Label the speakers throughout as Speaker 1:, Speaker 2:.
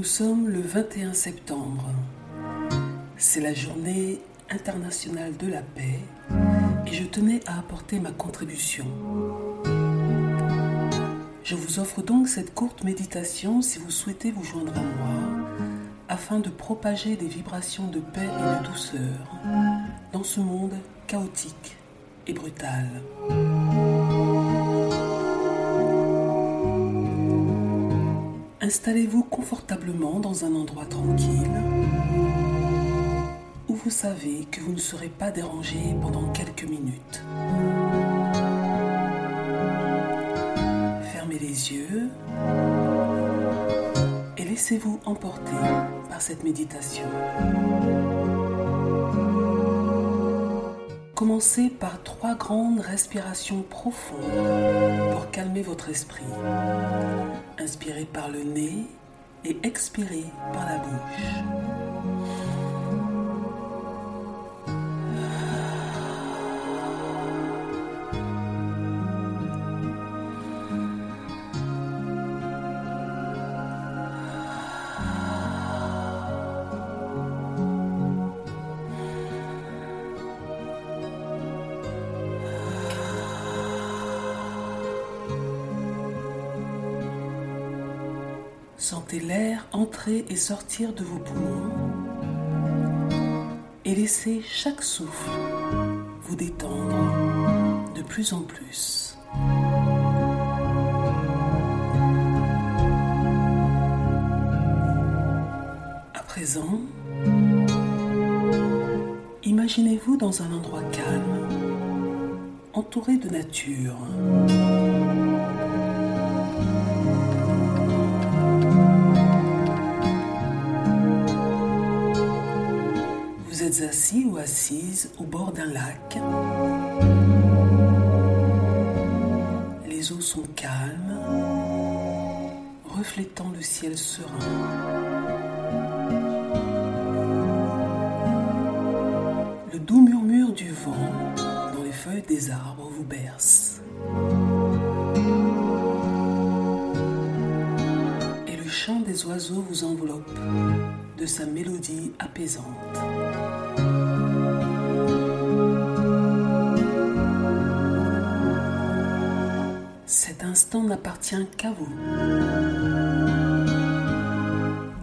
Speaker 1: Nous sommes le 21 septembre. C'est la journée internationale de la paix et je tenais à apporter ma contribution. Je vous offre donc cette courte méditation si vous souhaitez vous joindre à moi afin de propager des vibrations de paix et de douceur dans ce monde chaotique et brutal. Installez-vous confortablement dans un endroit tranquille où vous savez que vous ne serez pas dérangé pendant quelques minutes. Fermez les yeux et laissez-vous emporter par cette méditation. Commencez par trois grandes respirations profondes pour calmer votre esprit. Inspirez par le nez et expirez par la bouche. Sentez l'air entrer et sortir de vos poumons et laissez chaque souffle vous détendre de plus en plus. À présent, imaginez-vous dans un endroit calme, entouré de nature. Assis ou assise au bord d'un lac. Les eaux sont calmes, reflétant le ciel serein. Le doux murmure du vent dans les feuilles des arbres vous berce. Et le chant des oiseaux vous enveloppe de sa mélodie apaisante. N'appartient qu'à vous.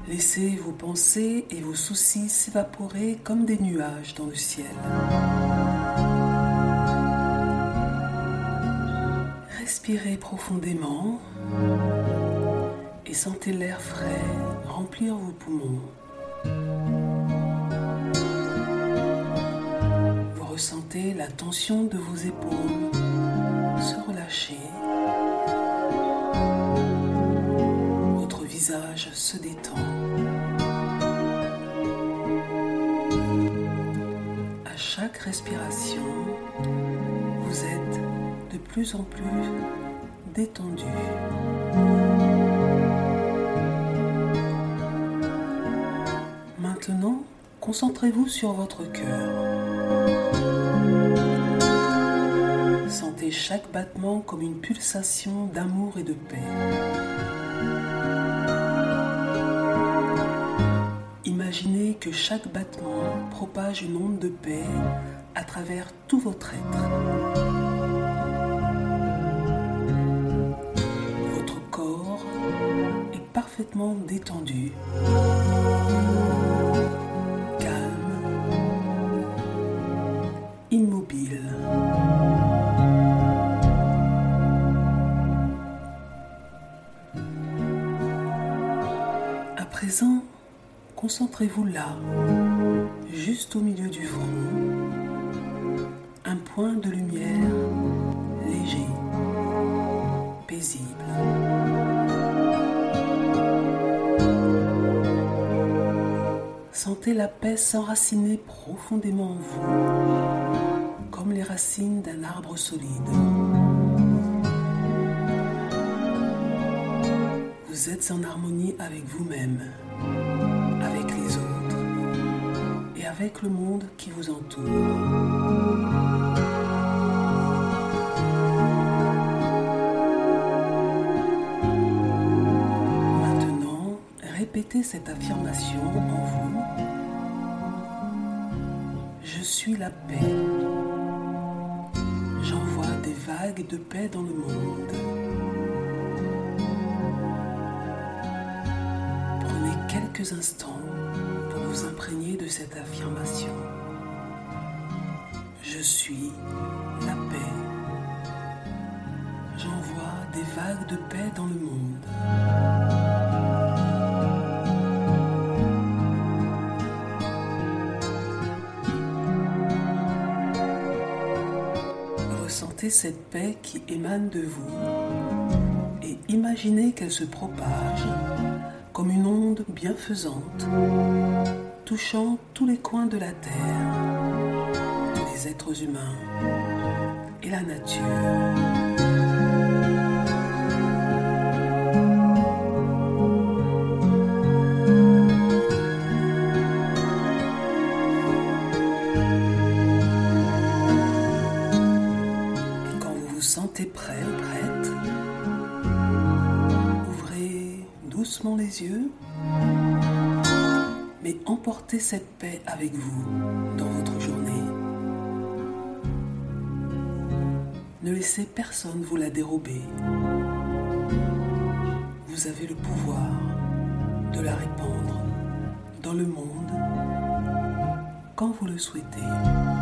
Speaker 1: Laissez vos pensées et vos soucis s'évaporer comme des nuages dans le ciel. Respirez profondément et sentez l'air frais remplir vos poumons. Vous ressentez la tension de vos épaules se relâcher. Visage se détend. À chaque respiration, vous êtes de plus en plus détendu. Maintenant, concentrez-vous sur votre cœur. Sentez chaque battement comme une pulsation d'amour et de paix. Imaginez que chaque battement propage une onde de paix à travers tout votre être. Votre corps est parfaitement détendu. Concentrez-vous là, juste au milieu du front, un point de lumière léger, paisible. Sentez la paix s'enraciner profondément en vous, comme les racines d'un arbre solide. Vous êtes en harmonie avec vous-même, avec le monde qui vous entoure. répétez cette affirmation en vous. Je suis la paix. J'envoie des vagues de paix dans le monde. Prenez quelques instants vous de cette affirmation. Je suis la paix. J'envoie des vagues de paix dans le monde. Ressentez cette paix qui émane de vous et imaginez qu'elle se propage comme une onde bienfaisante, touchant tous les coins de la terre, les êtres humains et la nature. Quand vous vous sentez prêt prête, les yeux, mais emportez cette paix avec vous dans votre journée. Ne laissez personne vous la dérober. Vous avez le pouvoir de la répandre dans le monde quand vous le souhaitez.